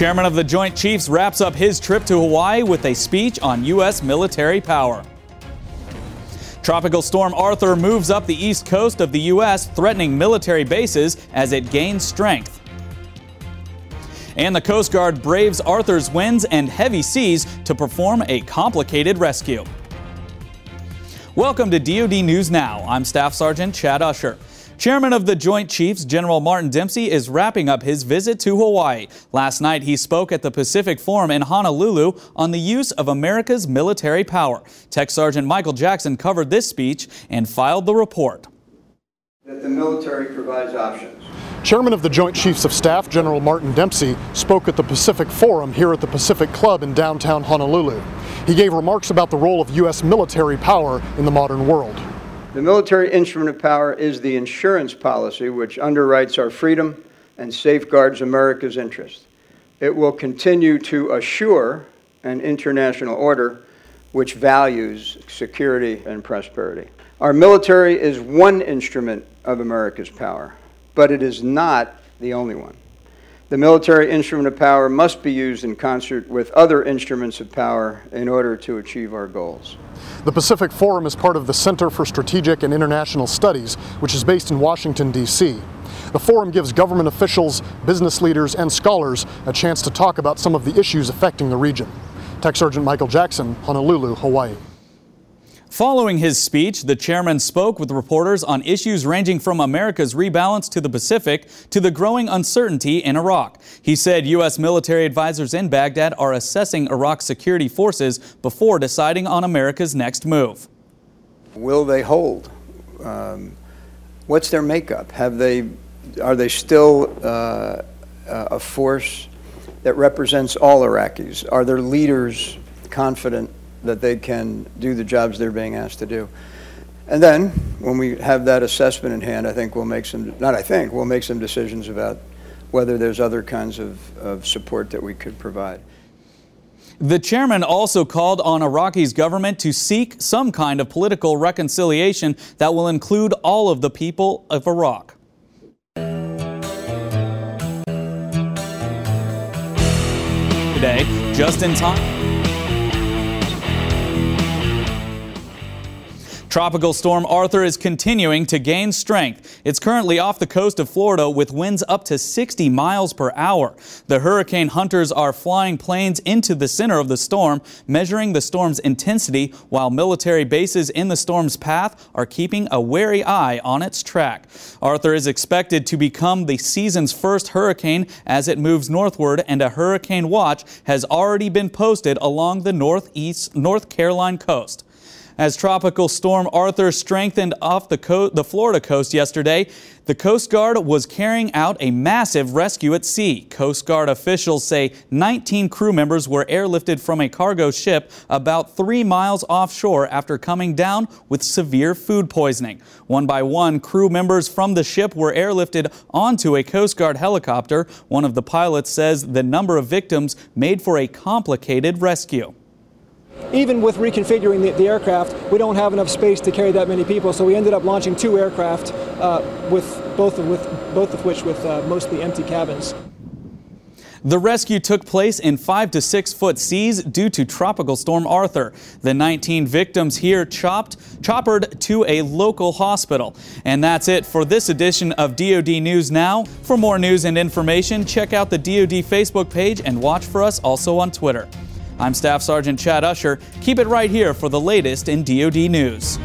Chairman of the Joint Chiefs wraps up his trip to Hawaii with a speech on U.S. military power. Tropical storm Arthur moves up the east coast of the U.S., threatening military bases as it gains strength. And the Coast Guard braves Arthur's winds and heavy seas to perform a complicated rescue. Welcome to DoD News Now. I'm Staff Sergeant Chad Usher. Chairman of the Joint Chiefs, General Martin Dempsey, is wrapping up his visit to Hawaii. Last night, he spoke at the Pacific Forum in Honolulu on the use of America's military power. Tech Sergeant Michael Jackson covered this speech and filed the report. That the military provides options. Chairman of the Joint Chiefs of Staff, General Martin Dempsey, spoke at the Pacific Forum here at the Pacific Club in downtown Honolulu. He gave remarks about the role of U.S. military power in the modern world. The military instrument of power is the insurance policy which underwrites our freedom and safeguards America's interests. It will continue to assure an international order which values security and prosperity. Our military is one instrument of America's power, but it is not the only one. The military instrument of power must be used in concert with other instruments of power in order to achieve our goals. The Pacific Forum is part of the Center for Strategic and International Studies, which is based in Washington, D.C. The forum gives government officials, business leaders, and scholars a chance to talk about some of the issues affecting the region. Tech Sergeant Michael Jackson, Honolulu, Hawaii. Following his speech, the chairman spoke with reporters on issues ranging from America's rebalance to the Pacific to the growing uncertainty in Iraq. He said U.S. military advisors in Baghdad are assessing Iraq's security forces before deciding on America's next move. Will they hold? Um, what's their makeup? Have they, are they still uh, a force that represents all Iraqis? Are their leaders confident that they can do the jobs they're being asked to do. And then, when we have that assessment in hand, I think we'll make some, not I think, we'll make some decisions about whether there's other kinds of, of support that we could provide. The chairman also called on Iraqi's government to seek some kind of political reconciliation that will include all of the people of Iraq. Today, just in time. Tropical storm Arthur is continuing to gain strength. It's currently off the coast of Florida with winds up to 60 miles per hour. The hurricane hunters are flying planes into the center of the storm, measuring the storm's intensity, while military bases in the storm's path are keeping a wary eye on its track. Arthur is expected to become the season's first hurricane as it moves northward, and a hurricane watch has already been posted along the northeast North Carolina coast. As Tropical Storm Arthur strengthened off the, co- the Florida coast yesterday, the Coast Guard was carrying out a massive rescue at sea. Coast Guard officials say 19 crew members were airlifted from a cargo ship about three miles offshore after coming down with severe food poisoning. One by one, crew members from the ship were airlifted onto a Coast Guard helicopter. One of the pilots says the number of victims made for a complicated rescue even with reconfiguring the, the, aircraft, we don't have enough space to carry that many people. So we ended up launching two aircraft, uh, with both of, with both of which with uh, mostly empty cabins. The rescue took place in five to six foot seas due to Tropical Storm Arthur. The 19 victims here chopped, choppered to a local hospital. And that's it for this edition of DoD News Now. For more news and information, check out the DoD Facebook page and watch for us also on Twitter. I'm Staff Sergeant Chad Usher. Keep it right here for the latest in DoD news.